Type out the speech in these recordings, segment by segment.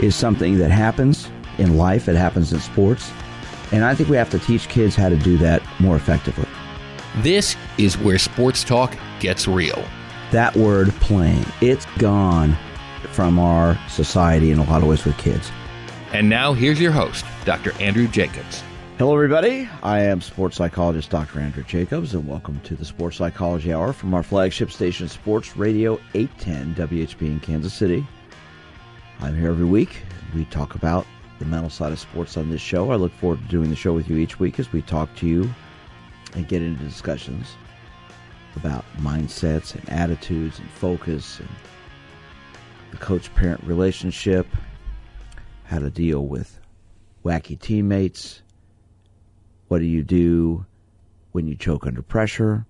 is something that happens in life, it happens in sports. And I think we have to teach kids how to do that more effectively. This is where sports talk gets real. That word playing, it's gone from our society in a lot of ways with kids. And now here's your host, Dr. Andrew Jacobs. Hello, everybody. I am sports psychologist Dr. Andrew Jacobs, and welcome to the Sports Psychology Hour from our flagship station, Sports Radio 810 WHB in Kansas City. I'm here every week. We talk about the mental side of sports on this show. I look forward to doing the show with you each week as we talk to you and get into discussions about mindsets and attitudes and focus and the coach parent relationship, how to deal with wacky teammates, what do you do when you choke under pressure,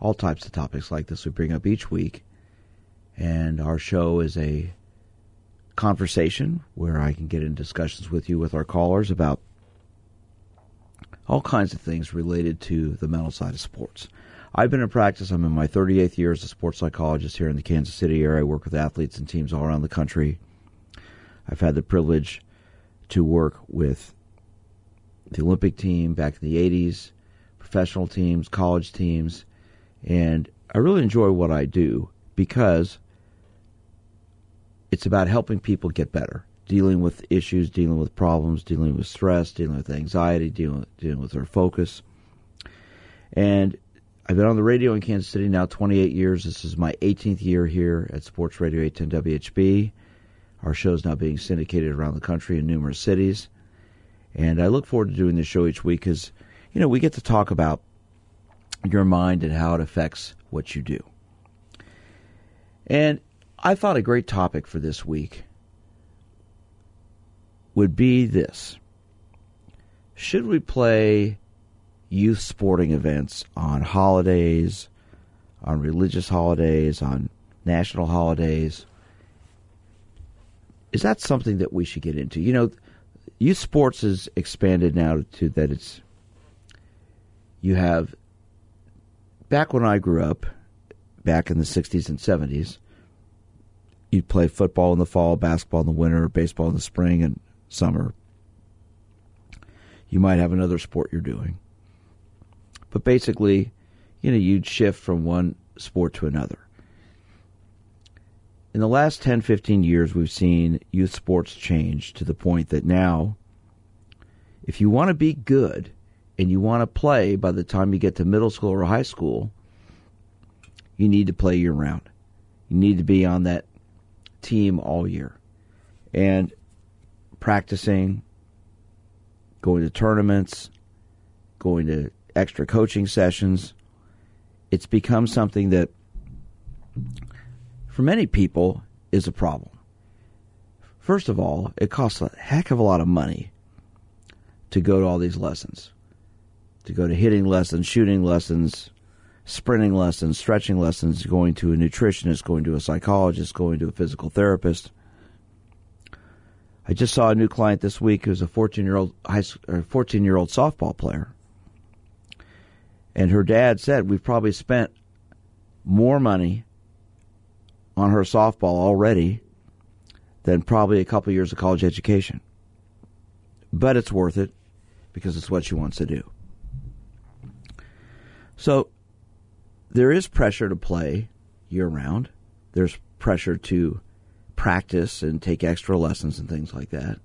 all types of topics like this we bring up each week. And our show is a conversation where I can get in discussions with you with our callers about all kinds of things related to the mental side of sports. I've been in practice. I'm in my 38th year as a sports psychologist here in the Kansas City area. I work with athletes and teams all around the country. I've had the privilege to work with the Olympic team back in the 80s, professional teams, college teams, and I really enjoy what I do because it's about helping people get better, dealing with issues, dealing with problems, dealing with stress, dealing with anxiety, dealing, dealing with their focus. And I've been on the radio in Kansas City now 28 years. This is my 18th year here at Sports Radio 810 WHB. Our show is now being syndicated around the country in numerous cities. And I look forward to doing this show each week because, you know, we get to talk about your mind and how it affects what you do. And I thought a great topic for this week would be this Should we play youth sporting events on holidays, on religious holidays, on national holidays? Is that something that we should get into? You know, youth sports has expanded now to that it's you have back when I grew up, back in the 60s and 70s, you'd play football in the fall, basketball in the winter, baseball in the spring and summer. You might have another sport you're doing. But basically, you know, you'd shift from one sport to another. In the last 10, 15 years, we've seen youth sports change to the point that now, if you want to be good and you want to play by the time you get to middle school or high school, you need to play year round. You need to be on that team all year and practicing, going to tournaments, going to extra coaching sessions. It's become something that, for many people, is a problem. First of all, it costs a heck of a lot of money to go to all these lessons, to go to hitting lessons, shooting lessons, sprinting lessons, stretching lessons, going to a nutritionist, going to a psychologist, going to a physical therapist. I just saw a new client this week who's a 14 year old high, 14 year old softball player. And her dad said, We've probably spent more money on her softball already than probably a couple years of college education. But it's worth it because it's what she wants to do. So there is pressure to play year round. There's pressure to practice and take extra lessons and things like that.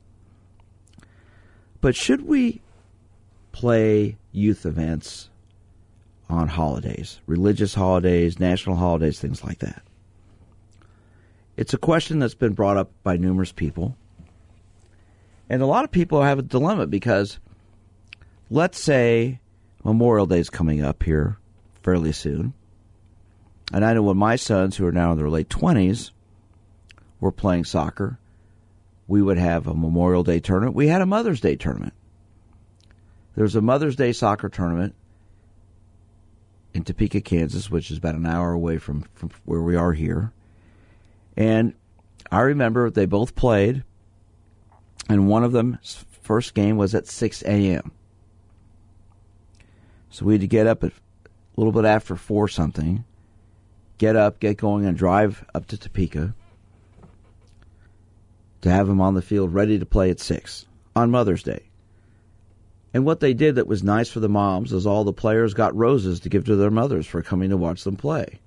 But should we play youth events on holidays, religious holidays, national holidays, things like that? It's a question that's been brought up by numerous people. And a lot of people have a dilemma because let's say Memorial Day is coming up here fairly soon. And I know when my sons, who are now in their late 20s, were playing soccer, we would have a Memorial Day tournament. We had a Mother's Day tournament. There's a Mother's Day soccer tournament in Topeka, Kansas, which is about an hour away from, from where we are here. And I remember they both played, and one of them's first game was at 6 a.m. So we had to get up at a little bit after 4 something, get up, get going, and drive up to Topeka to have them on the field ready to play at 6 on Mother's Day. And what they did that was nice for the moms is all the players got roses to give to their mothers for coming to watch them play.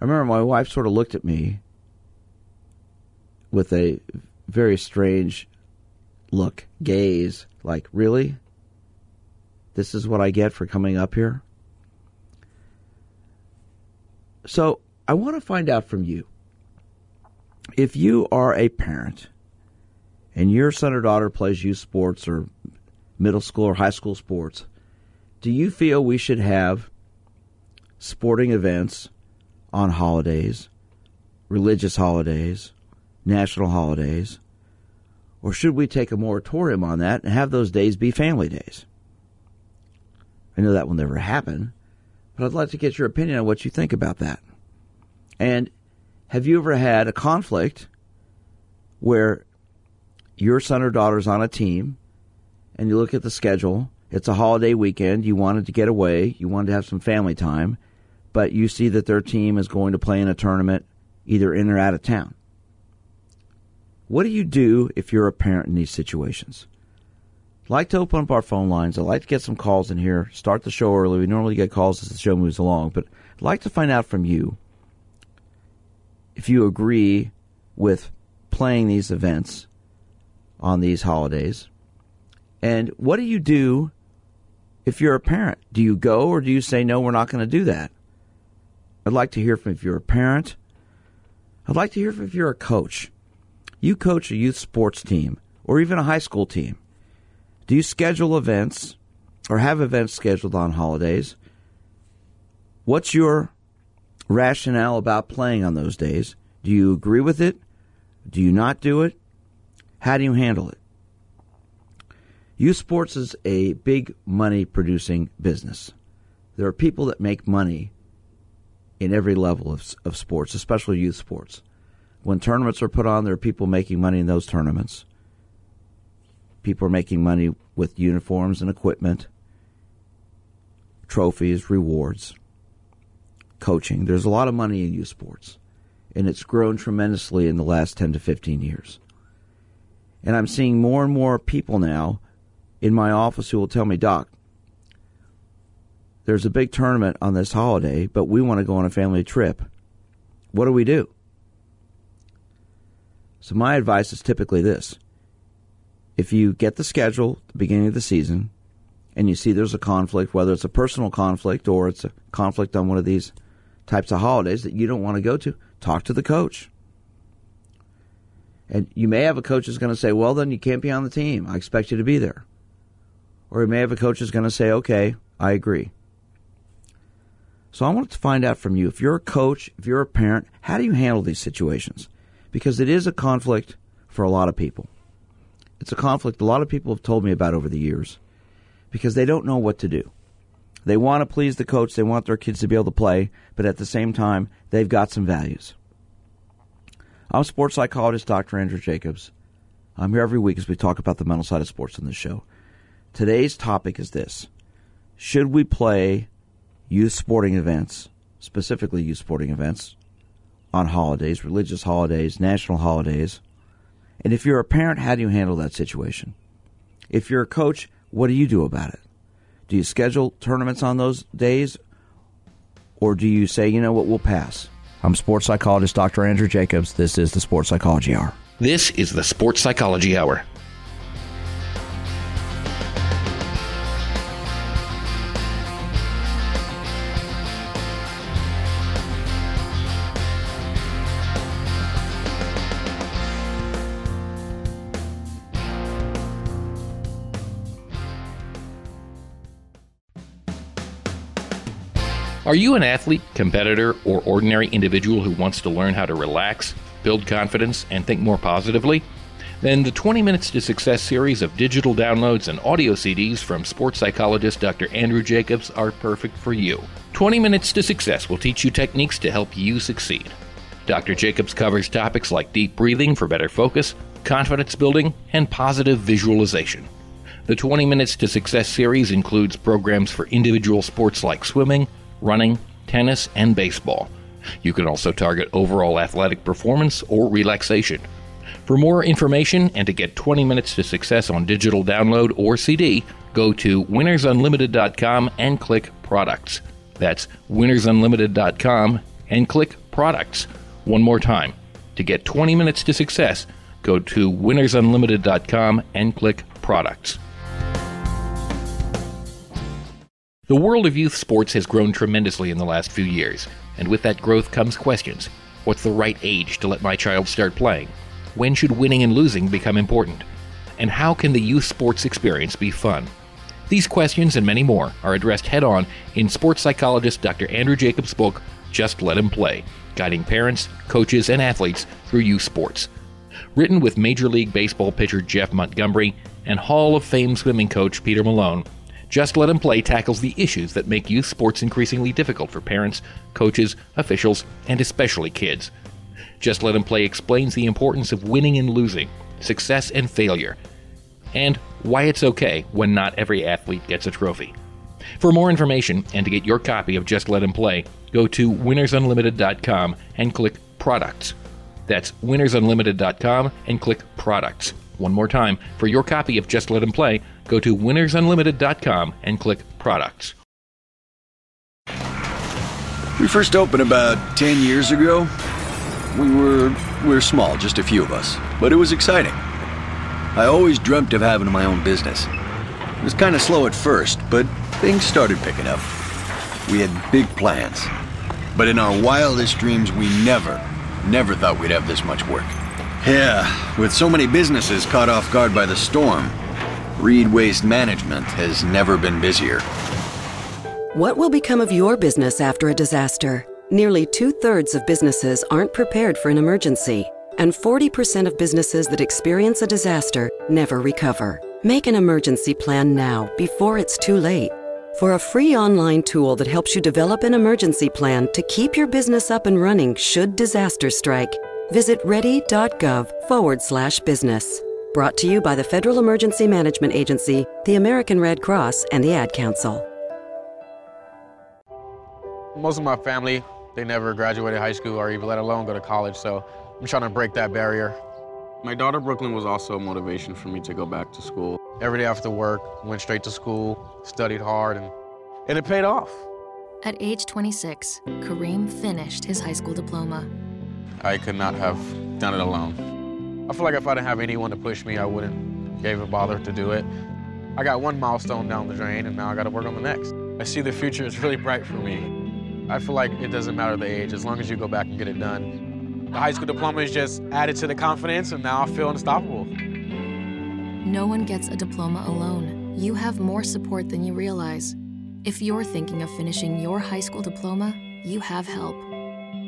I remember my wife sort of looked at me with a very strange look, gaze, like, really? This is what I get for coming up here? So I want to find out from you. If you are a parent and your son or daughter plays youth sports or middle school or high school sports, do you feel we should have sporting events on holidays, religious holidays, national holidays? Or should we take a moratorium on that and have those days be family days? I know that will never happen, but I'd like to get your opinion on what you think about that. And have you ever had a conflict where your son or daughter's on a team and you look at the schedule, it's a holiday weekend, you wanted to get away, you wanted to have some family time, but you see that their team is going to play in a tournament either in or out of town. What do you do if you're a parent in these situations? Like to open up our phone lines. I'd like to get some calls in here. Start the show early. We normally get calls as the show moves along, but I'd like to find out from you if you agree with playing these events on these holidays. And what do you do if you're a parent? Do you go or do you say, no, we're not going to do that? I'd like to hear from if you're a parent. I'd like to hear from if you're a coach. You coach a youth sports team or even a high school team. Do you schedule events or have events scheduled on holidays? What's your rationale about playing on those days? Do you agree with it? Do you not do it? How do you handle it? Youth sports is a big money producing business. There are people that make money in every level of, of sports, especially youth sports. When tournaments are put on, there are people making money in those tournaments. People are making money with uniforms and equipment, trophies, rewards, coaching. There's a lot of money in youth sports, and it's grown tremendously in the last 10 to 15 years. And I'm seeing more and more people now in my office who will tell me, Doc, there's a big tournament on this holiday, but we want to go on a family trip. What do we do? So my advice is typically this. If you get the schedule at the beginning of the season and you see there's a conflict, whether it's a personal conflict or it's a conflict on one of these types of holidays that you don't want to go to, talk to the coach. And you may have a coach who's going to say, well, then you can't be on the team. I expect you to be there. Or you may have a coach who's going to say, okay, I agree. So I wanted to find out from you if you're a coach, if you're a parent, how do you handle these situations? Because it is a conflict for a lot of people. It's a conflict a lot of people have told me about over the years because they don't know what to do. They want to please the coach, they want their kids to be able to play, but at the same time, they've got some values. I'm sports psychologist Dr. Andrew Jacobs. I'm here every week as we talk about the mental side of sports on this show. Today's topic is this Should we play youth sporting events, specifically youth sporting events, on holidays, religious holidays, national holidays? And if you're a parent, how do you handle that situation? If you're a coach, what do you do about it? Do you schedule tournaments on those days? Or do you say, you know what, we'll pass? I'm sports psychologist Dr. Andrew Jacobs. This is the Sports Psychology Hour. This is the Sports Psychology Hour. Are you an athlete, competitor, or ordinary individual who wants to learn how to relax, build confidence, and think more positively? Then the 20 Minutes to Success series of digital downloads and audio CDs from sports psychologist Dr. Andrew Jacobs are perfect for you. 20 Minutes to Success will teach you techniques to help you succeed. Dr. Jacobs covers topics like deep breathing for better focus, confidence building, and positive visualization. The 20 Minutes to Success series includes programs for individual sports like swimming, running, tennis, and baseball. You can also target overall athletic performance or relaxation. For more information and to get 20 Minutes to Success on digital download or CD, go to winnersunlimited.com and click Products. That's winnersunlimited.com and click Products. One more time. To get 20 Minutes to Success, go to winnersunlimited.com and click Products. The world of youth sports has grown tremendously in the last few years, and with that growth comes questions. What's the right age to let my child start playing? When should winning and losing become important? And how can the youth sports experience be fun? These questions and many more are addressed head on in sports psychologist Dr. Andrew Jacobs' book, Just Let Him Play, guiding parents, coaches, and athletes through youth sports. Written with Major League Baseball pitcher Jeff Montgomery and Hall of Fame swimming coach Peter Malone, just Let Him Play tackles the issues that make youth sports increasingly difficult for parents, coaches, officials, and especially kids. Just Let Him Play explains the importance of winning and losing, success and failure, and why it's okay when not every athlete gets a trophy. For more information and to get your copy of Just Let Him Play, go to winnersunlimited.com and click Products. That's winnersunlimited.com and click Products. One more time, for your copy of Just Let Him Play, go to winnersunlimited.com and click Products. We first opened about 10 years ago. We were we were small, just a few of us, but it was exciting. I always dreamt of having my own business. It was kind of slow at first, but things started picking up. We had big plans. But in our wildest dreams, we never, never thought we'd have this much work. Yeah, with so many businesses caught off guard by the storm, Reed Waste Management has never been busier. What will become of your business after a disaster? Nearly two thirds of businesses aren't prepared for an emergency, and 40% of businesses that experience a disaster never recover. Make an emergency plan now before it's too late. For a free online tool that helps you develop an emergency plan to keep your business up and running should disaster strike, visit ready.gov forward slash business. Brought to you by the Federal Emergency Management Agency, the American Red Cross, and the Ad Council. Most of my family, they never graduated high school or even let alone go to college, so I'm trying to break that barrier. My daughter Brooklyn was also a motivation for me to go back to school. Every day after work, went straight to school, studied hard, and, and it paid off. At age 26, Kareem finished his high school diploma. I could not have done it alone. I feel like if I didn't have anyone to push me, I wouldn't even bother to do it. I got one milestone down the drain, and now I got to work on the next. I see the future is really bright for me. I feel like it doesn't matter the age, as long as you go back and get it done. The high school diploma is just added to the confidence, and now I feel unstoppable. No one gets a diploma alone. You have more support than you realize. If you're thinking of finishing your high school diploma, you have help.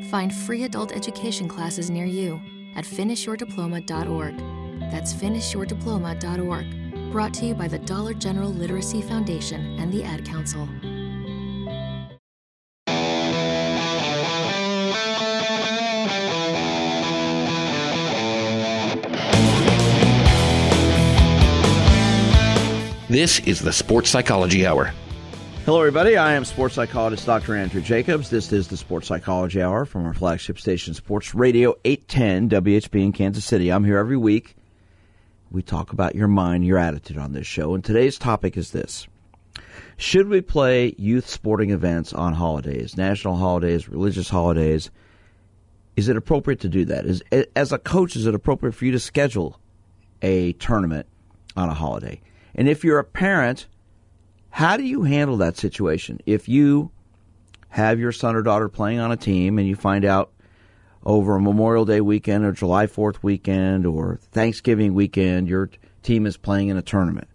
Find free adult education classes near you at finishyourdiploma.org. That's finishyourdiploma.org. Brought to you by the Dollar General Literacy Foundation and the Ad Council. This is the Sports Psychology Hour. Hello, everybody. I am sports psychologist Dr. Andrew Jacobs. This is the Sports Psychology Hour from our flagship station, Sports Radio 810 WHB in Kansas City. I'm here every week. We talk about your mind, your attitude on this show. And today's topic is this Should we play youth sporting events on holidays, national holidays, religious holidays? Is it appropriate to do that? Is, as a coach, is it appropriate for you to schedule a tournament on a holiday? And if you're a parent, how do you handle that situation? If you have your son or daughter playing on a team and you find out over a Memorial Day weekend or July 4th weekend or Thanksgiving weekend your team is playing in a tournament,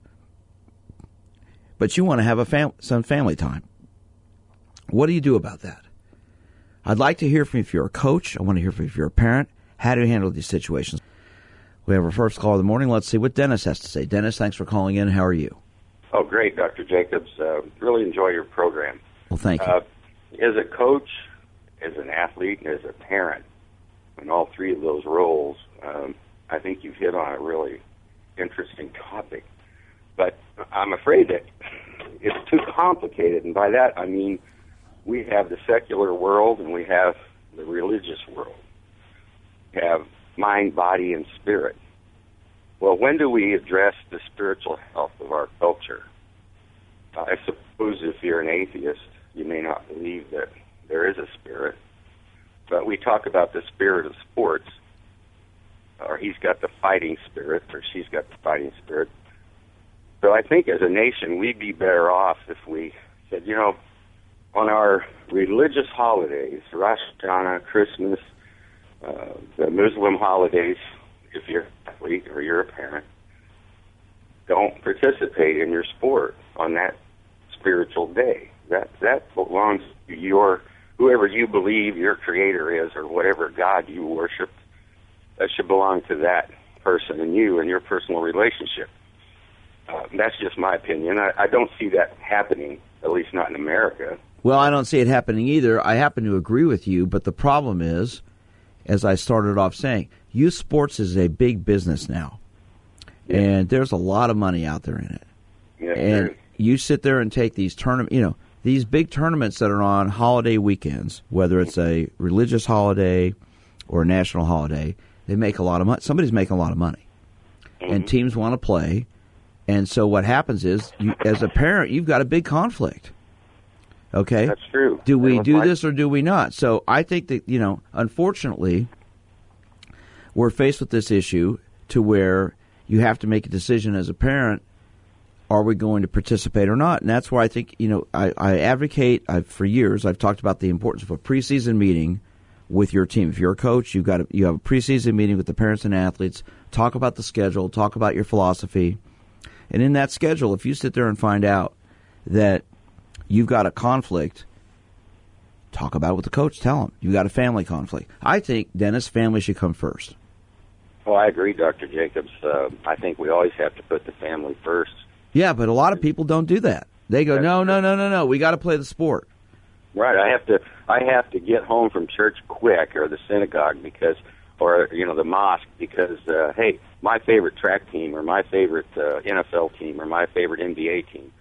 but you want to have a fam- some family time, what do you do about that? I'd like to hear from you if you're a coach. I want to hear from you if you're a parent. How do you handle these situations? We have our first call of the morning. Let's see what Dennis has to say. Dennis, thanks for calling in. How are you? Oh, great, Dr. Jacobs. Uh, really enjoy your program. Well, thank you. Uh, as a coach, as an athlete, and as a parent, in all three of those roles, um, I think you've hit on a really interesting topic. But I'm afraid that it's too complicated, and by that I mean we have the secular world and we have the religious world. We have mind, body, and spirit. Well, when do we address the spiritual health of our culture? I suppose if you're an atheist, you may not believe that there is a spirit, but we talk about the spirit of sports, or he's got the fighting spirit, or she's got the fighting spirit. So I think as a nation, we'd be better off if we said, you know, on our religious holidays, Rosh Hashanah, Christmas, uh, the Muslim holidays, if you're an athlete or you're a parent, don't participate in your sport on that spiritual day. That that belongs to your whoever you believe your creator is or whatever God you worship. That should belong to that person and you and your personal relationship. Uh, that's just my opinion. I, I don't see that happening, at least not in America. Well, I don't see it happening either. I happen to agree with you, but the problem is, as I started off saying, youth sports is a big business now, yeah. and there's a lot of money out there in it. Yeah, and you sit there and take these tournament, you know, these big tournaments that are on holiday weekends, whether it's a religious holiday or a national holiday, they make a lot of money. Somebody's making a lot of money, mm-hmm. and teams want to play. And so what happens is, you, as a parent, you've got a big conflict. Okay, that's true. Do we do this or do we not? So I think that you know, unfortunately, we're faced with this issue to where you have to make a decision as a parent are we going to participate or not? And that's why I think, you know, I, I advocate, I've, for years, I've talked about the importance of a preseason meeting with your team. If you're a coach, you've got a, you have a preseason meeting with the parents and athletes, talk about the schedule, talk about your philosophy. And in that schedule, if you sit there and find out that you've got a conflict, talk about it with the coach. Tell them you've got a family conflict. I think, Dennis, family should come first. Well, I agree, Dr. Jacobs. Uh, I think we always have to put the family first. Yeah, but a lot of people don't do that. They go, That's no, no, no, no, no. We got to play the sport. Right. I have to. I have to get home from church quick, or the synagogue, because, or you know, the mosque, because uh, hey, my favorite track team, or my favorite uh, NFL team, or my favorite NBA team,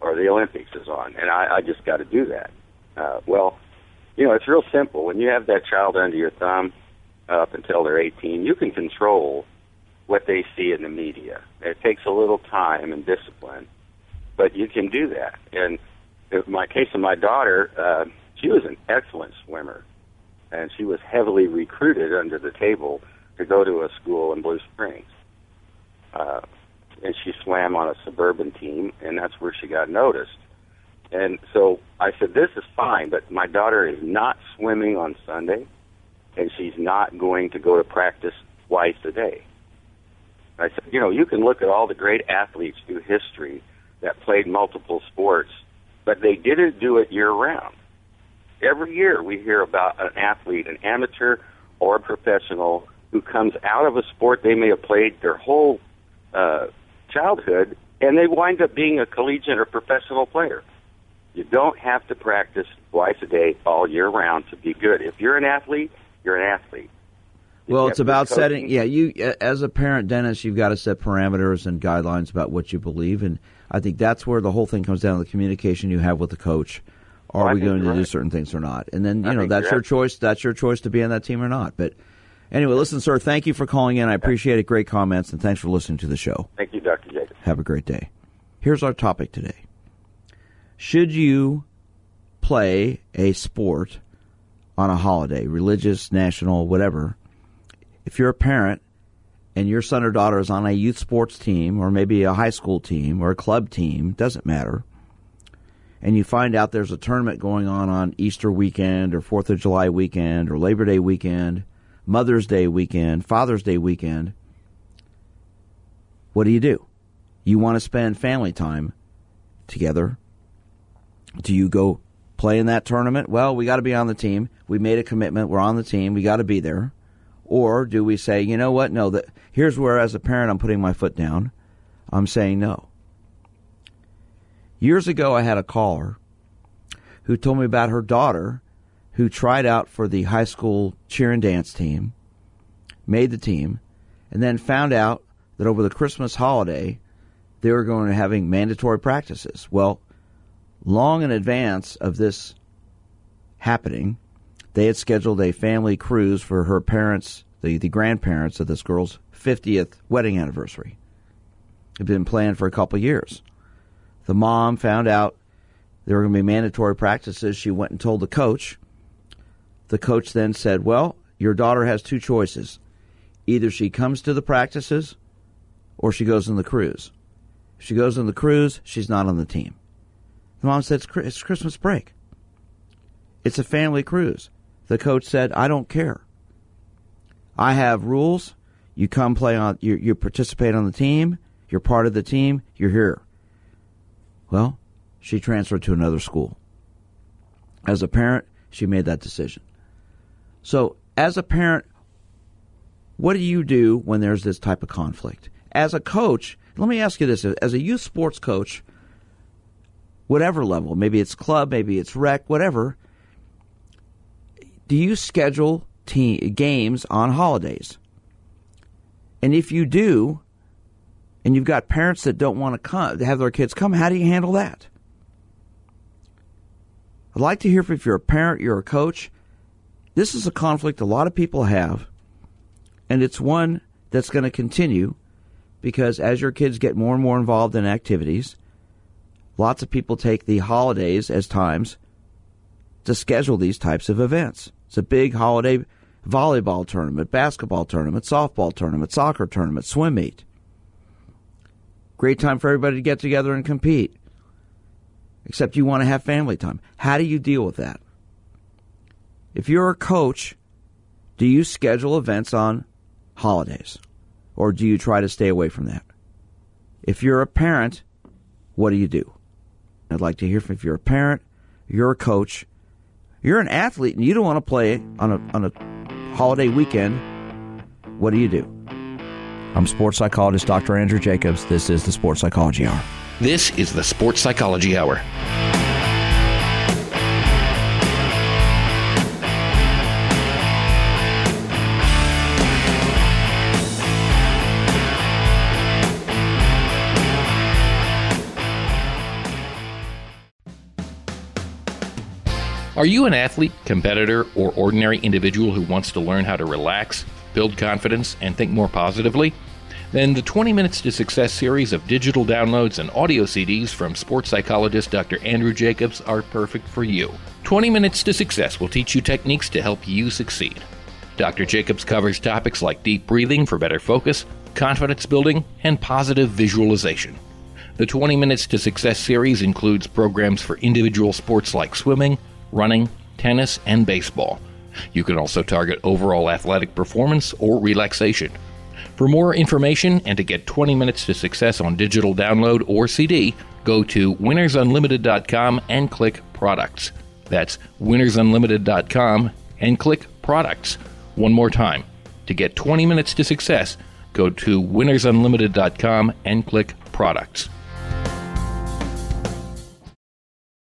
or the Olympics is on, and I, I just got to do that. Uh, well, you know, it's real simple. When you have that child under your thumb up until they're 18, you can control what they see in the media. It takes a little time and discipline, but you can do that. And in my case of my daughter, uh, she was an excellent swimmer, and she was heavily recruited under the table to go to a school in Blue Springs. Uh, and she swam on a suburban team, and that's where she got noticed. And so I said, "This is fine, but my daughter is not swimming on Sunday, and she's not going to go to practice twice a day." I said, you know, you can look at all the great athletes through history that played multiple sports, but they didn't do it year round. Every year we hear about an athlete, an amateur or a professional, who comes out of a sport they may have played their whole uh, childhood, and they wind up being a collegiate or professional player. You don't have to practice twice a day all year round to be good. If you're an athlete, you're an athlete. Well, it's about setting. Yeah, you as a parent, Dennis, you've got to set parameters and guidelines about what you believe, and I think that's where the whole thing comes down to the communication you have with the coach. Are Oh, I we going to you're do certain things or not? And then you I know that's your choice. That's your choice to be on that team or not. But anyway, listen, sir. Thank you for calling in. I appreciate it. Great comments, and thanks for listening to the show. Thank you, Dr. Jacobs. Have a great day. Here's our topic today. Should you play a sport on a holiday, religious, national, whatever, if you're a parent and your son or daughter is on a youth sports team or maybe a high school team or a club team, doesn't matter, and you find out there's a tournament going on on Easter weekend or 4th of July weekend or Labor Day weekend, Mother's Day weekend, Father's Day weekend, what do you do? You want to spend family time together. Do you go play in that tournament? Well, we got to be on the team. We made a commitment. We're on the team. We got to be there. Or do we say, you know what? No, that here's where as a parent I'm putting my foot down. I'm saying no. Years ago I had a caller who told me about her daughter who tried out for the high school cheer and dance team, made the team, and then found out that over the Christmas holiday they were going to having mandatory practices. Well, long in advance of this happening, they had scheduled a family cruise for her parents, the, the grandparents of this girl's 50th wedding anniversary. It had been planned for a couple years. The mom found out there were going to be mandatory practices. She went and told the coach. The coach then said, Well, your daughter has two choices. Either she comes to the practices or she goes on the cruise. If she goes on the cruise, she's not on the team. The mom said, It's Christmas break. It's a family cruise. The coach said, I don't care. I have rules. You come play on, you, you participate on the team. You're part of the team. You're here. Well, she transferred to another school. As a parent, she made that decision. So, as a parent, what do you do when there's this type of conflict? As a coach, let me ask you this as a youth sports coach, whatever level, maybe it's club, maybe it's rec, whatever, do you schedule games on holidays? And if you do, and you've got parents that don't want to come, have their kids come, how do you handle that? I'd like to hear if you're a parent, you're a coach. This is a conflict a lot of people have, and it's one that's going to continue because as your kids get more and more involved in activities, lots of people take the holidays as times to schedule these types of events. It's a big holiday volleyball tournament, basketball tournament, softball tournament, soccer tournament, swim meet. Great time for everybody to get together and compete. Except you want to have family time. How do you deal with that? If you're a coach, do you schedule events on holidays? Or do you try to stay away from that? If you're a parent, what do you do? I'd like to hear from if you're a parent, you're a coach, you're an athlete and you don't want to play on a on a holiday weekend. What do you do? I'm sports psychologist Dr. Andrew Jacobs. This is the Sports Psychology Hour. This is the Sports Psychology Hour. Are you an athlete, competitor, or ordinary individual who wants to learn how to relax, build confidence, and think more positively? Then the 20 Minutes to Success series of digital downloads and audio CDs from sports psychologist Dr. Andrew Jacobs are perfect for you. 20 Minutes to Success will teach you techniques to help you succeed. Dr. Jacobs covers topics like deep breathing for better focus, confidence building, and positive visualization. The 20 Minutes to Success series includes programs for individual sports like swimming, running, tennis, and baseball. You can also target overall athletic performance or relaxation. For more information and to get 20 minutes to success on digital download or CD, go to winnersunlimited.com and click products. That's winnersunlimited.com and click products. One more time. To get 20 minutes to success, go to winnersunlimited.com and click products.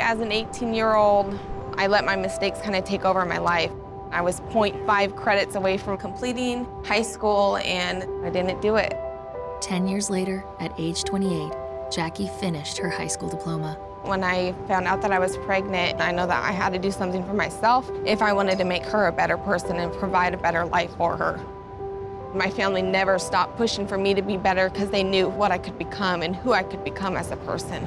As an 18 year old, I let my mistakes kind of take over my life. I was 0.5 credits away from completing high school and I didn't do it. 10 years later, at age 28, Jackie finished her high school diploma. When I found out that I was pregnant, I know that I had to do something for myself if I wanted to make her a better person and provide a better life for her. My family never stopped pushing for me to be better because they knew what I could become and who I could become as a person.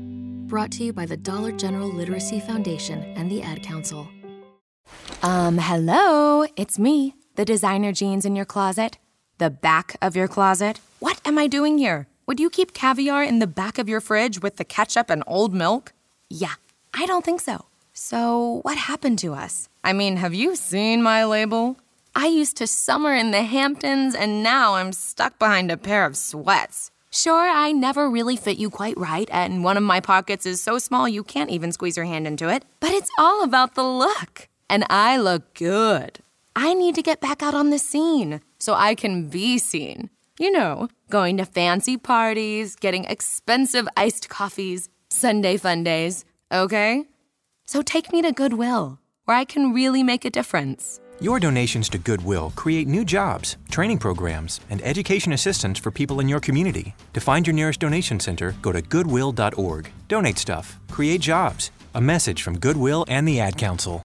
Brought to you by the Dollar General Literacy Foundation and the Ad Council. Um, hello, it's me, the designer jeans in your closet. The back of your closet. What am I doing here? Would you keep caviar in the back of your fridge with the ketchup and old milk? Yeah, I don't think so. So, what happened to us? I mean, have you seen my label? I used to summer in the Hamptons, and now I'm stuck behind a pair of sweats. Sure, I never really fit you quite right, and one of my pockets is so small you can't even squeeze your hand into it. But it's all about the look and I look good. I need to get back out on the scene so I can be seen. You know, going to fancy parties, getting expensive iced coffees, Sunday fun days, okay? So take me to Goodwill, where I can really make a difference. Your donations to Goodwill create new jobs, training programs, and education assistance for people in your community. To find your nearest donation center, go to goodwill.org. Donate stuff, create jobs. A message from Goodwill and the Ad Council.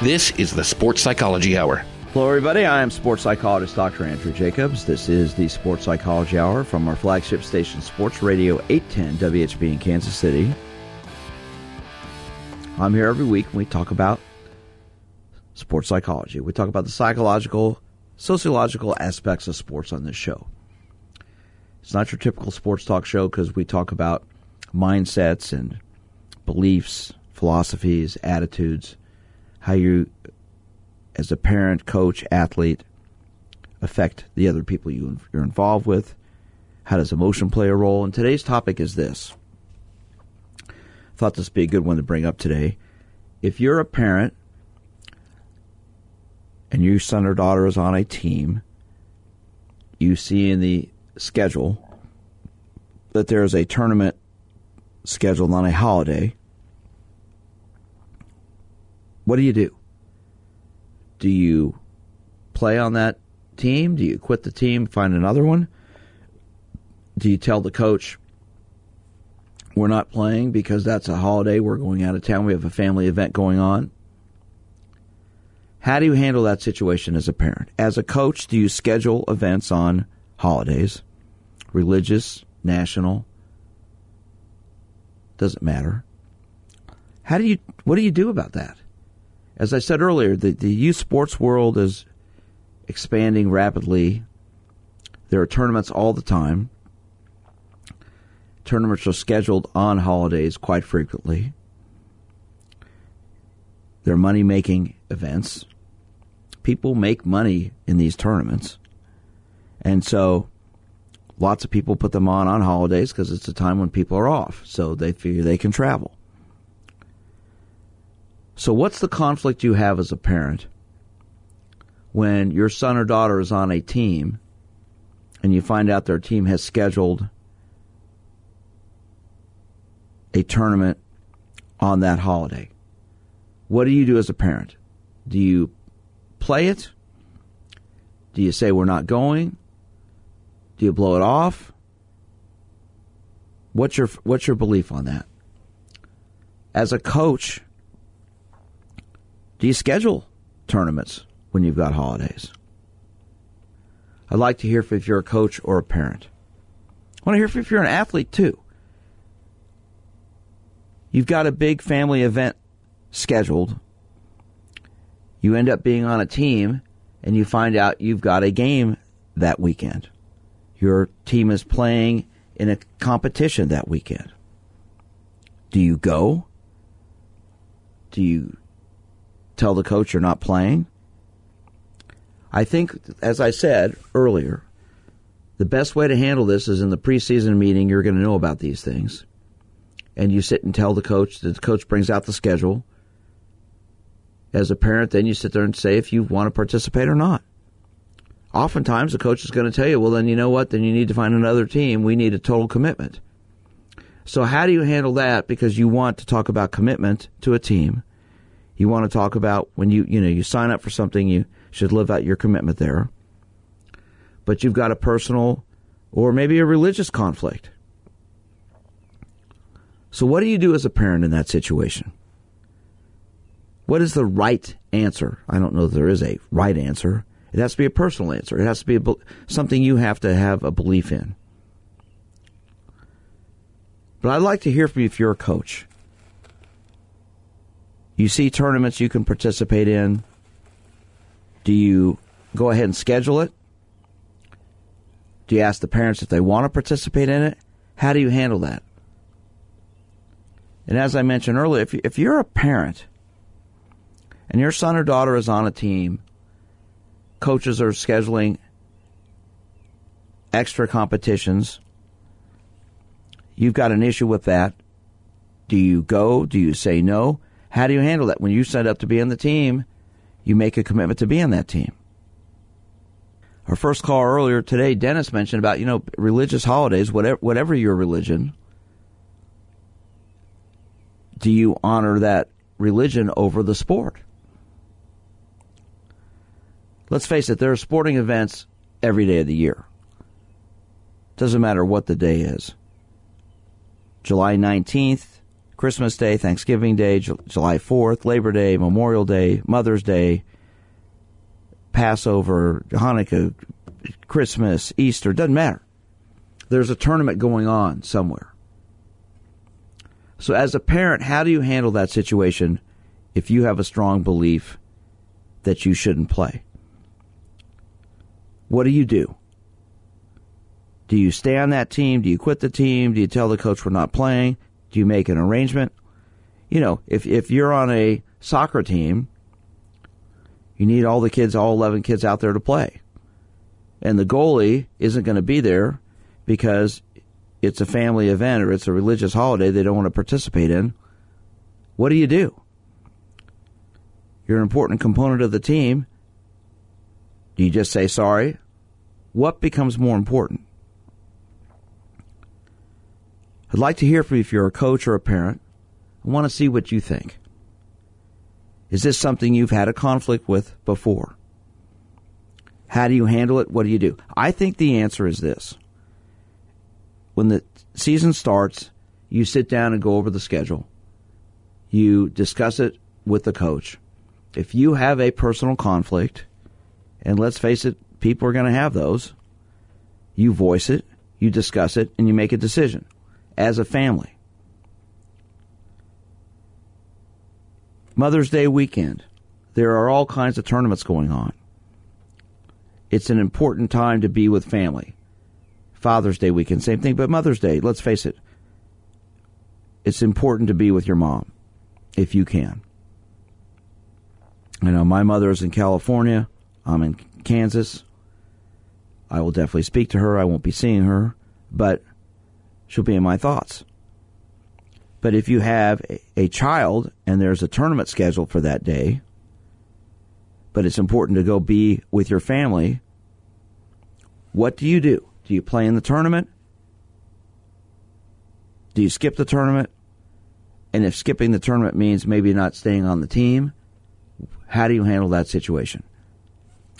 This is the Sports Psychology Hour. Hello, everybody. I am sports psychologist Dr. Andrew Jacobs. This is the Sports Psychology Hour from our flagship station, Sports Radio 810 WHB in Kansas City. I'm here every week and we talk about sports psychology. We talk about the psychological, sociological aspects of sports on this show. It's not your typical sports talk show because we talk about mindsets and beliefs, philosophies, attitudes how you, as a parent, coach, athlete, affect the other people you, you're involved with. How does emotion play a role? And today's topic is this. I thought this would be a good one to bring up today. If you're a parent and your son or daughter is on a team, you see in the schedule that there is a tournament scheduled on a holiday what do you do? Do you play on that team? Do you quit the team, find another one? Do you tell the coach, we're not playing because that's a holiday, we're going out of town, we have a family event going on? How do you handle that situation as a parent? As a coach, do you schedule events on holidays? Religious, national? Doesn't matter. How do you what do you do about that? As I said earlier, the, the youth sports world is expanding rapidly. There are tournaments all the time. Tournaments are scheduled on holidays quite frequently. They're money making events. People make money in these tournaments. And so lots of people put them on on holidays because it's a time when people are off. So they figure they can travel. So, what's the conflict you have as a parent when your son or daughter is on a team and you find out their team has scheduled a tournament on that holiday? What do you do as a parent? Do you play it? Do you say we're not going? Do you blow it off? What's your what's your belief on that? As a coach, do you schedule tournaments when you've got holidays? I'd like to hear if you're a coach or a parent. I want to hear if you're an athlete too. You've got a big family event scheduled. You end up being on a team and you find out you've got a game that weekend. Your team is playing in a competition that weekend. Do you go? Do you tell the coach you're not playing? I think, as I said earlier, the best way to handle this is in the preseason meeting, you're going to know about these things. And you sit and tell the coach, That the coach brings out the schedule. As a parent, then you sit there and say if you want to participate or not. Oftentimes, the coach is going to tell you, well, then you know what? Then you need to find another team. We need a total commitment. So, how do you handle that? Because you want to talk about commitment to a team. You want to talk about when you, you know, you sign up for something, you should live out your commitment there. But you've got a personal or maybe a religious conflict. So, what do you do as a parent in that situation? What is the right answer? I don't know if there is a right answer. It has to be a personal answer. It has to be a, something you have to have a belief in. But I'd like to hear from you if you're a coach. You see tournaments you can participate in. Do you go ahead and schedule it? Do you ask the parents if they want to participate in it? How do you handle that? And as I mentioned earlier, if, if you're a parent and your son or daughter is on a team, coaches are scheduling extra competitions, you've got an issue with that. Do you go? Do you say no? How do you handle that? When you sign up to be on the team, you make a commitment to be on that team. Our first call earlier today, Dennis mentioned about, you know, religious holidays, whatever, whatever your religion, do you honor that religion over the sport? Let's face it, there are sporting events every day of the year. Doesn't matter what the day is. July 19th, Christmas Day, Thanksgiving Day, July 4th, Labor Day, Memorial Day, Mother's Day, Passover, Hanukkah, Christmas, Easter, doesn't matter. There's a tournament going on somewhere. So, as a parent, how do you handle that situation if you have a strong belief that you shouldn't play? What do you do? Do you stay on that team? Do you quit the team? Do you tell the coach we're not playing? Do you make an arrangement? You know, if, if you're on a soccer team, you need all the kids, all 11 kids out there to play. And the goalie isn't going to be there because it's a family event or it's a religious holiday they don't want to participate in, what do you do? You're an important component of the team. Do you just say sorry? What becomes more important? I'd like to hear from you if you're a coach or a parent. I want to see what you think. Is this something you've had a conflict with before? How do you handle it? What do you do? I think the answer is this when the season starts, you sit down and go over the schedule. You discuss it with the coach. If you have a personal conflict, and let's face it, people are going to have those, you voice it, you discuss it, and you make a decision as a family. Mother's Day weekend. There are all kinds of tournaments going on. It's an important time to be with family. Father's Day weekend, same thing, but Mother's Day, let's face it, it's important to be with your mom if you can. I know my mother is in California, I'm in Kansas. I will definitely speak to her. I won't be seeing her, but she'll be in my thoughts. But if you have a child and there's a tournament scheduled for that day, but it's important to go be with your family, what do you do? Do you play in the tournament? Do you skip the tournament? And if skipping the tournament means maybe not staying on the team, how do you handle that situation?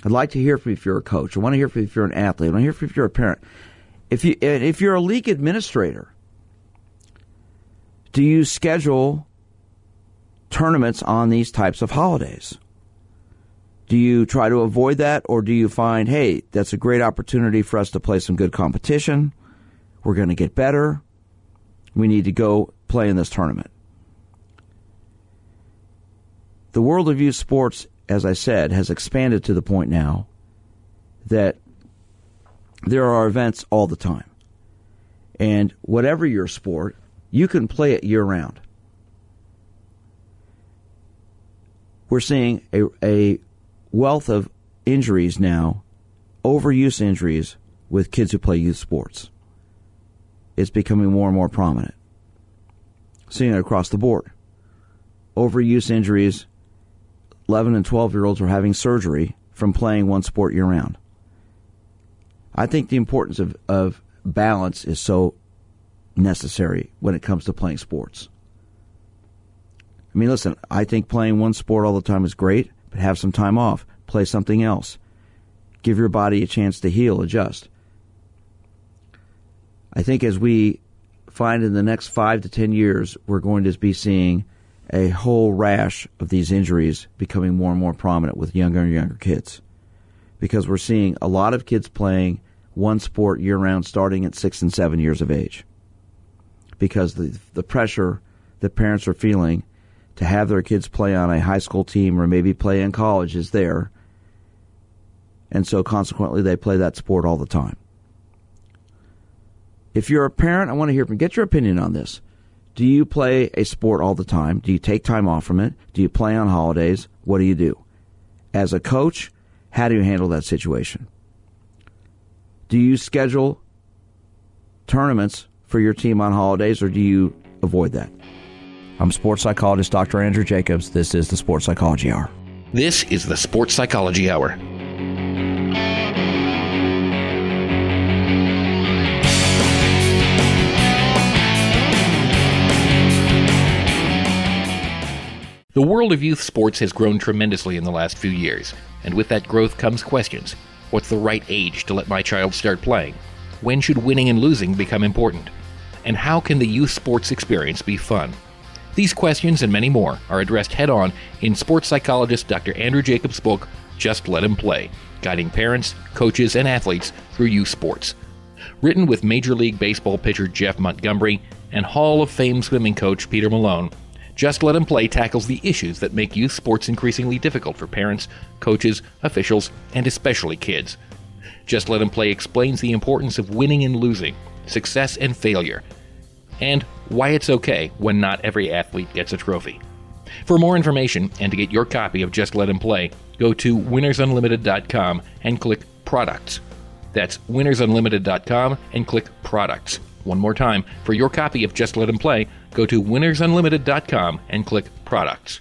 I'd like to hear from you if you're a coach. I want to hear from you if you're an athlete. I want to hear from you if you're a parent. If you if you're a league administrator, do you schedule tournaments on these types of holidays? Do you try to avoid that, or do you find, hey, that's a great opportunity for us to play some good competition? We're going to get better. We need to go play in this tournament. The world of youth sports, as I said, has expanded to the point now that there are events all the time. And whatever your sport, you can play it year round. We're seeing a, a wealth of injuries now, overuse injuries with kids who play youth sports. It's becoming more and more prominent. Seeing it across the board. Overuse injuries, 11 and 12 year olds are having surgery from playing one sport year round. I think the importance of, of balance is so necessary when it comes to playing sports. I mean, listen, I think playing one sport all the time is great, but have some time off, play something else, give your body a chance to heal, adjust. I think as we find in the next five to ten years, we're going to be seeing a whole rash of these injuries becoming more and more prominent with younger and younger kids. Because we're seeing a lot of kids playing one sport year round starting at six and seven years of age. Because the, the pressure that parents are feeling to have their kids play on a high school team or maybe play in college is there. And so consequently, they play that sport all the time. If you're a parent, I want to hear from get your opinion on this. Do you play a sport all the time? Do you take time off from it? Do you play on holidays? What do you do? As a coach, how do you handle that situation? Do you schedule tournaments for your team on holidays or do you avoid that? I'm sports psychologist Dr. Andrew Jacobs. This is the Sports Psychology Hour. This is the Sports Psychology Hour. The world of youth sports has grown tremendously in the last few years, and with that growth comes questions. What's the right age to let my child start playing? When should winning and losing become important? And how can the youth sports experience be fun? These questions and many more are addressed head on in sports psychologist Dr. Andrew Jacobs' book, Just Let Him Play, guiding parents, coaches, and athletes through youth sports. Written with Major League Baseball pitcher Jeff Montgomery and Hall of Fame swimming coach Peter Malone, just Let Him Play tackles the issues that make youth sports increasingly difficult for parents, coaches, officials, and especially kids. Just Let Him Play explains the importance of winning and losing, success and failure, and why it's okay when not every athlete gets a trophy. For more information and to get your copy of Just Let Him Play, go to winnersunlimited.com and click Products. That's winnersunlimited.com and click Products. One more time, for your copy of Just Let Him Play, go to winnersunlimited.com and click Products.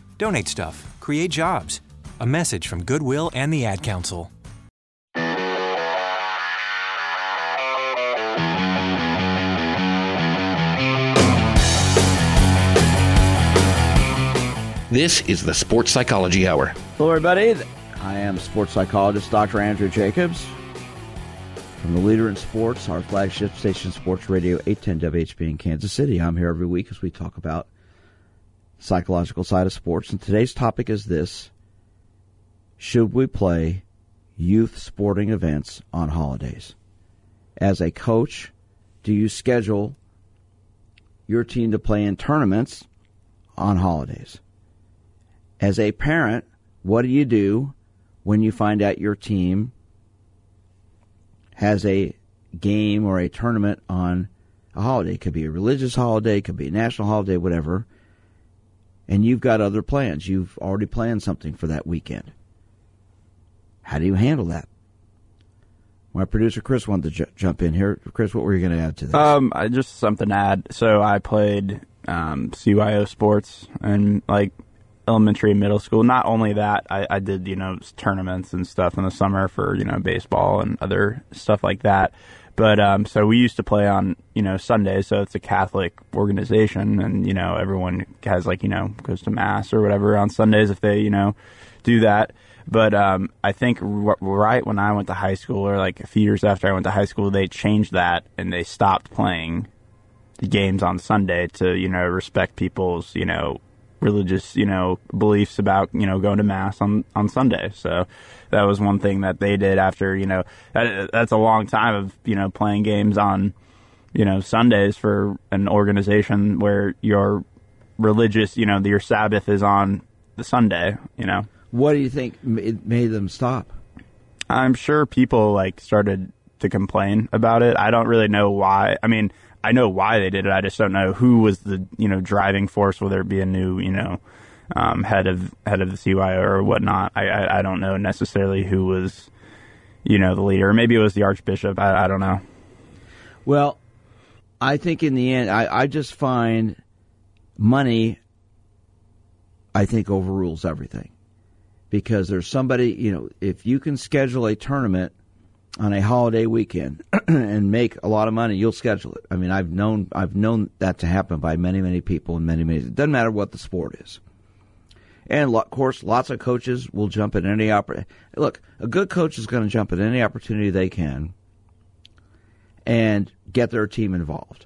Donate stuff, create jobs. A message from Goodwill and the Ad Council. This is the Sports Psychology Hour. Hello, everybody. I am sports psychologist Dr. Andrew Jacobs from the leader in sports, our flagship station, Sports Radio 810 WHB in Kansas City. I'm here every week as we talk about psychological side of sports. And today's topic is this Should we play youth sporting events on holidays? As a coach, do you schedule your team to play in tournaments on holidays? As a parent, what do you do when you find out your team has a game or a tournament on a holiday? It could be a religious holiday, it could be a national holiday, whatever. And you've got other plans. You've already planned something for that weekend. How do you handle that? My producer Chris wanted to ju- jump in here. Chris, what were you going to add to this? Um, I just something to add. So I played um, CYO sports and like elementary and middle school. Not only that, I, I did you know tournaments and stuff in the summer for you know baseball and other stuff like that. But um, so we used to play on you know Sundays, so it's a Catholic organization, and you know everyone has like you know goes to mass or whatever on Sundays if they you know do that. But um, I think r- right when I went to high school, or like a few years after I went to high school, they changed that and they stopped playing the games on Sunday to you know respect people's you know religious, you know, beliefs about, you know, going to mass on, on Sunday. So that was one thing that they did after, you know, that, that's a long time of, you know, playing games on, you know, Sundays for an organization where your religious, you know, your Sabbath is on the Sunday, you know. What do you think made them stop? I'm sure people like started to complain about it. I don't really know why. I mean, I know why they did it. I just don't know who was the you know driving force. Whether it be a new you know um, head of head of the CYO or whatnot. I, I, I don't know necessarily who was you know the leader. Maybe it was the Archbishop. I, I don't know. Well, I think in the end, I, I just find money. I think overrules everything because there's somebody you know if you can schedule a tournament on a holiday weekend and make a lot of money, you'll schedule it. I mean, I've known I've known that to happen by many many people and many many. It doesn't matter what the sport is. And of course, lots of coaches will jump at any opportunity. Look, a good coach is going to jump at any opportunity they can and get their team involved.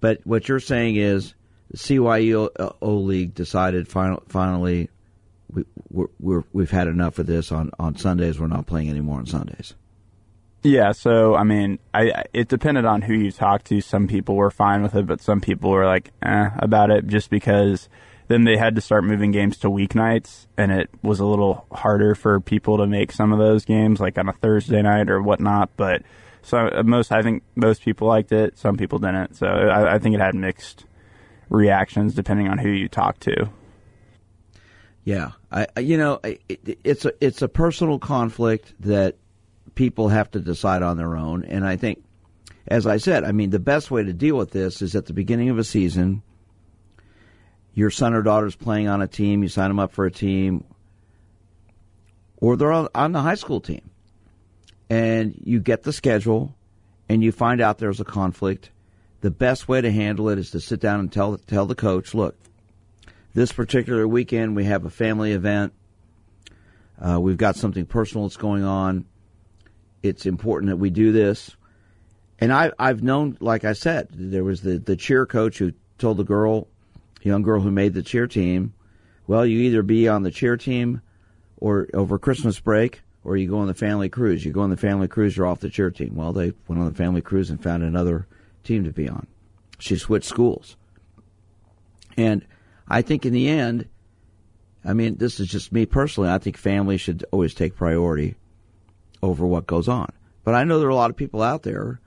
But what you're saying is the CYO league decided final, finally we, we have had enough of this on, on Sundays. We're not playing anymore on Sundays. Yeah, so I mean, I it depended on who you talked to. Some people were fine with it, but some people were like, eh, about it, just because then they had to start moving games to weeknights, and it was a little harder for people to make some of those games, like on a Thursday night or whatnot. But so most, I think most people liked it. Some people didn't. So I, I think it had mixed reactions depending on who you talked to. Yeah, I you know it, it's a it's a personal conflict that people have to decide on their own. And I think, as I said, I mean, the best way to deal with this is at the beginning of a season, your son or daughter's playing on a team, you sign them up for a team, or they're on, the high school team. And you get the schedule and you find out there's a conflict. The best way to handle it is to sit down and tell tell the coach, look, this particular weekend we have a family event. Uh, we've got something personal that's going on it's important that we do this. And I, I've known, like I said, there was the, the cheer coach who told the girl, young girl who made the cheer team, well, you either be on the cheer team or over Christmas break, or you go on the family cruise. You go on the family cruise, you're off the cheer team. Well, they went on the family cruise and found another team to be on. She switched schools. And I think in the end, I mean, this is just me personally. I think family should always take priority over what goes on. But I know there are a lot of people out there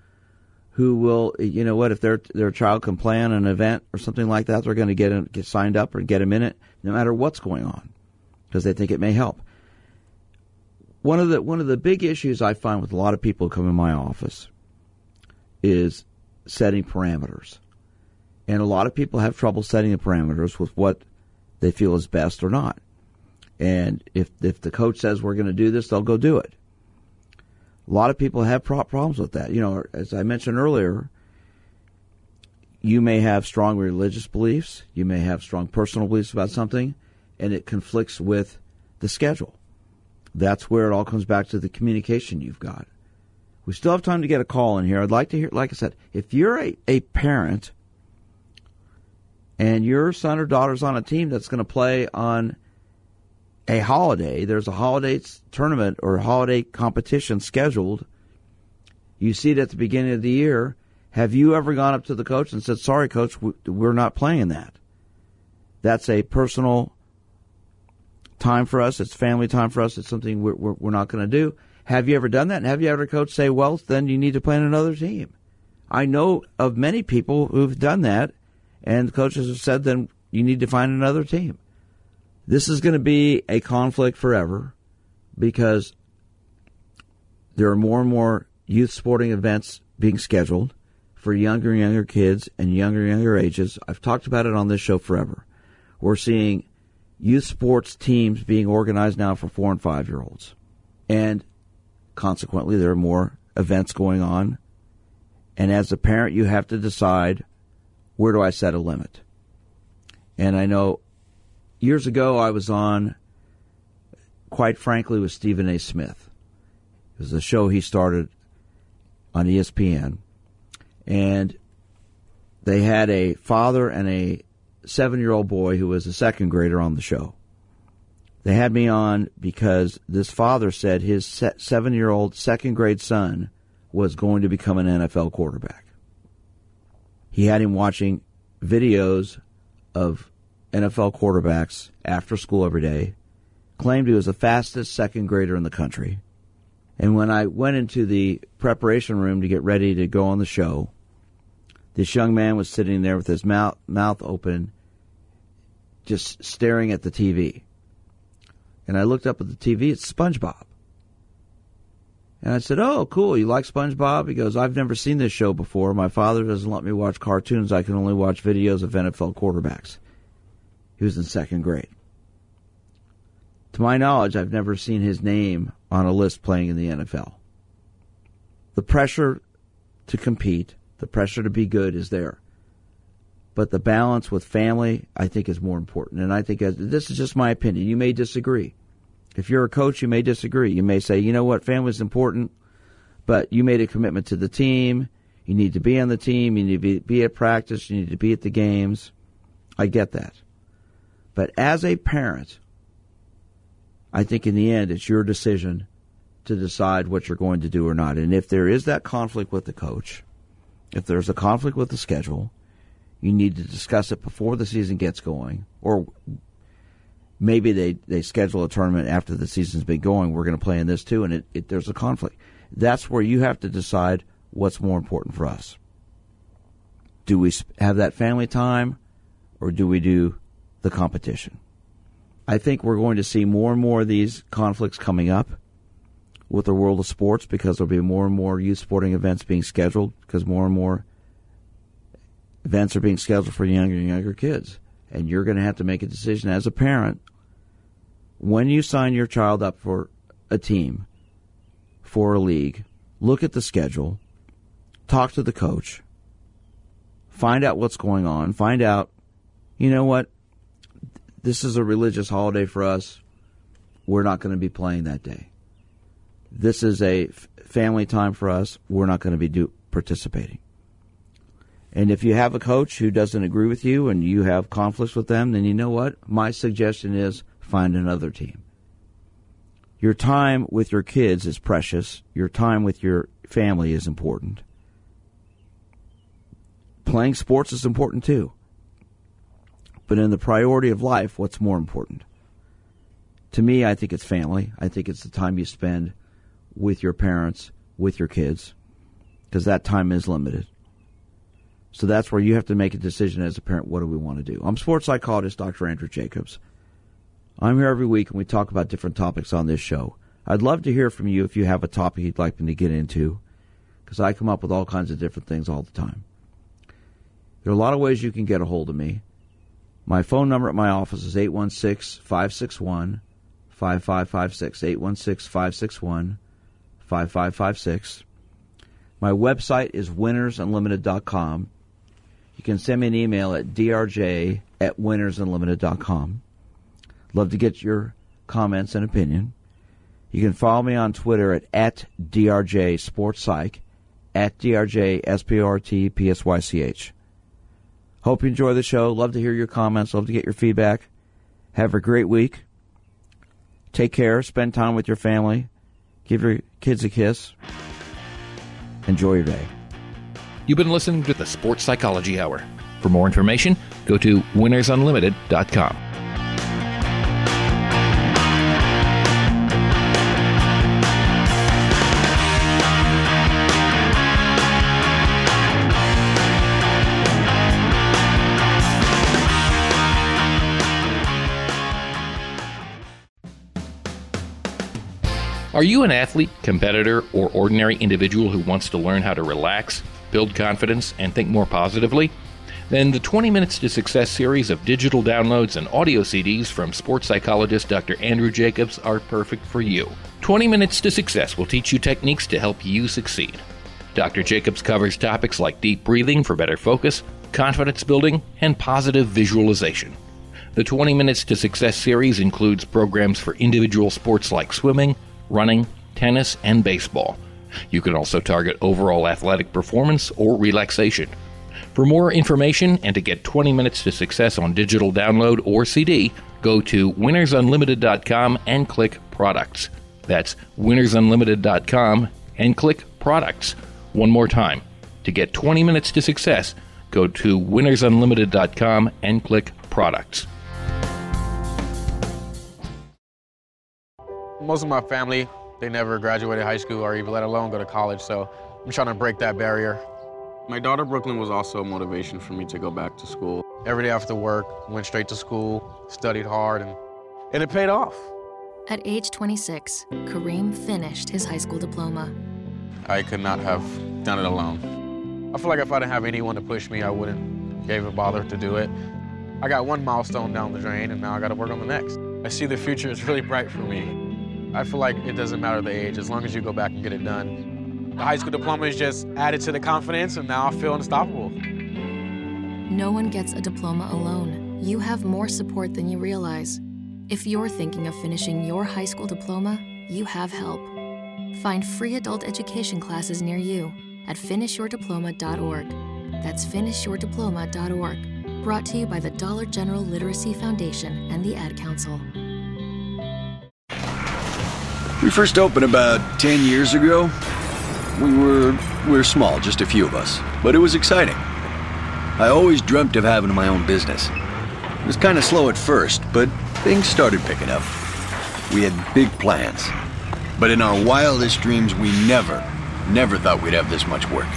who will, you know what, if their their child can plan an event or something like that, they're going to get in, get signed up or get them in it, no matter what's going on, because they think it may help. One of the one of the big issues I find with a lot of people who come in my office is setting parameters, and a lot of people have trouble setting the parameters with what they feel is best or not. And if if the coach says we're going to do this, they'll go do it. A lot of people have problems with that. You know, as I mentioned earlier, you may have strong religious beliefs, you may have strong personal beliefs about something, and it conflicts with the schedule. that's where it all comes back to the communication you've got. We still have time to get a call in here. I'd like to hear, like I said, if you're a, a parent and your son or daughter's on a team that's going to play on a holiday, there's a holiday tournament or holiday competition scheduled. You see it at the beginning of the year. Have you ever gone up to the coach and said, "Sorry, coach, we're not playing that"? That's a personal time for us. It's family time for us. It's something we're, we're, we're not going to do. Have you ever done that? And have you ever coach say, "Well, then you need to play in another team"? I know of many people who've done that, and coaches have said, "Then you need to find another team." This is going to be a conflict forever because there are more and more youth sporting events being scheduled for younger and younger kids and younger and younger ages. I've talked about it on this show forever. We're seeing youth sports teams being organized now for four and five year olds. And consequently, there are more events going on. And as a parent, you have to decide where do I set a limit? And I know years ago, I was on, quite frankly, with Stephen A. Smith. It was a show he started on ESPN. And they had a father and a seven year old boy who was a second grader on the show. They had me on because this father said his seven year old second grade son was going to become an NFL quarterback. He had him watching videos of NFL quarterbacks after school every day, claimed he was the fastest second grader in the country. And when I went into the preparation room to get ready to go on the show, this young man was sitting there with his mouth mouth open, just staring at the TV. And I looked up at the TV, it's SpongeBob. And I said, Oh, cool, you like SpongeBob? He goes, I've never seen this show before. My father doesn't let me watch cartoons. I can only watch videos of NFL quarterbacks. He was in second grade. To my knowledge, I've never seen his name on a list playing in the NFL. The pressure to compete, the pressure to be good is there. But the balance with family, I think, is more important. And I think this is just my opinion. You may disagree. If you're a coach, you may disagree. You may say, you know what, family is important, but you made a commitment to the team. You need to be on the team. You need to be, be at practice. You need to be at the games. I get that. But as a parent, I think in the end it's your decision to decide what you're going to do or not. And if there is that conflict with the coach, if there's a conflict with the schedule, you need to discuss it before the season gets going. Or maybe they, they schedule a tournament after the season's been going. We're going to play in this too, and it, it, there's a conflict. That's where you have to decide what's more important for us. Do we have that family time, or do we do the competition. I think we're going to see more and more of these conflicts coming up with the world of sports because there'll be more and more youth sporting events being scheduled because more and more events are being scheduled for younger and younger kids. And you're going to have to make a decision as a parent when you sign your child up for a team, for a league, look at the schedule, talk to the coach, find out what's going on, find out, you know what, this is a religious holiday for us. We're not going to be playing that day. This is a f- family time for us. We're not going to be do- participating. And if you have a coach who doesn't agree with you and you have conflicts with them, then you know what? My suggestion is find another team. Your time with your kids is precious. Your time with your family is important. Playing sports is important too. But in the priority of life, what's more important? To me, I think it's family. I think it's the time you spend with your parents, with your kids, because that time is limited. So that's where you have to make a decision as a parent what do we want to do? I'm sports psychologist Dr. Andrew Jacobs. I'm here every week and we talk about different topics on this show. I'd love to hear from you if you have a topic you'd like me to get into, because I come up with all kinds of different things all the time. There are a lot of ways you can get a hold of me. My phone number at my office is 816 561 5556. 816 561 5556. My website is winnersunlimited.com. You can send me an email at drj at winnersunlimited.com. Love to get your comments and opinion. You can follow me on Twitter at, at DRJ Sports Psych, at DRJ S-P-O-R-T-P-S-Y-C-H. Hope you enjoy the show. Love to hear your comments. Love to get your feedback. Have a great week. Take care. Spend time with your family. Give your kids a kiss. Enjoy your day. You've been listening to the Sports Psychology Hour. For more information, go to winnersunlimited.com. Are you an athlete, competitor, or ordinary individual who wants to learn how to relax, build confidence, and think more positively? Then the 20 Minutes to Success series of digital downloads and audio CDs from sports psychologist Dr. Andrew Jacobs are perfect for you. 20 Minutes to Success will teach you techniques to help you succeed. Dr. Jacobs covers topics like deep breathing for better focus, confidence building, and positive visualization. The 20 Minutes to Success series includes programs for individual sports like swimming, running, tennis, and baseball. You can also target overall athletic performance or relaxation. For more information and to get 20 minutes to success on digital download or CD, go to winnersunlimited.com and click products. That's winnersunlimited.com and click products. One more time. To get 20 minutes to success, go to winnersunlimited.com and click products. Most of my family, they never graduated high school or even let alone go to college, so I'm trying to break that barrier. My daughter Brooklyn was also a motivation for me to go back to school. Every day after work, went straight to school, studied hard, and, and it paid off. At age 26, Kareem finished his high school diploma. I could not have done it alone. I feel like if I didn't have anyone to push me, I wouldn't even bother to do it. I got one milestone down the drain, and now I got to work on the next. I see the future is really bright for me. I feel like it doesn't matter the age, as long as you go back and get it done. The high school diploma is just added to the confidence, and now I feel unstoppable. No one gets a diploma alone. You have more support than you realize. If you're thinking of finishing your high school diploma, you have help. Find free adult education classes near you at finishyourdiploma.org. That's finishyourdiploma.org. Brought to you by the Dollar General Literacy Foundation and the Ad Council. We first opened about 10 years ago. We were we were small, just a few of us, but it was exciting. I always dreamt of having my own business. It was kind of slow at first, but things started picking up. We had big plans. But in our wildest dreams, we never, never thought we'd have this much work.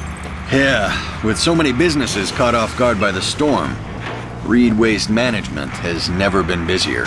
Yeah, with so many businesses caught off guard by the storm, Reed Waste Management has never been busier.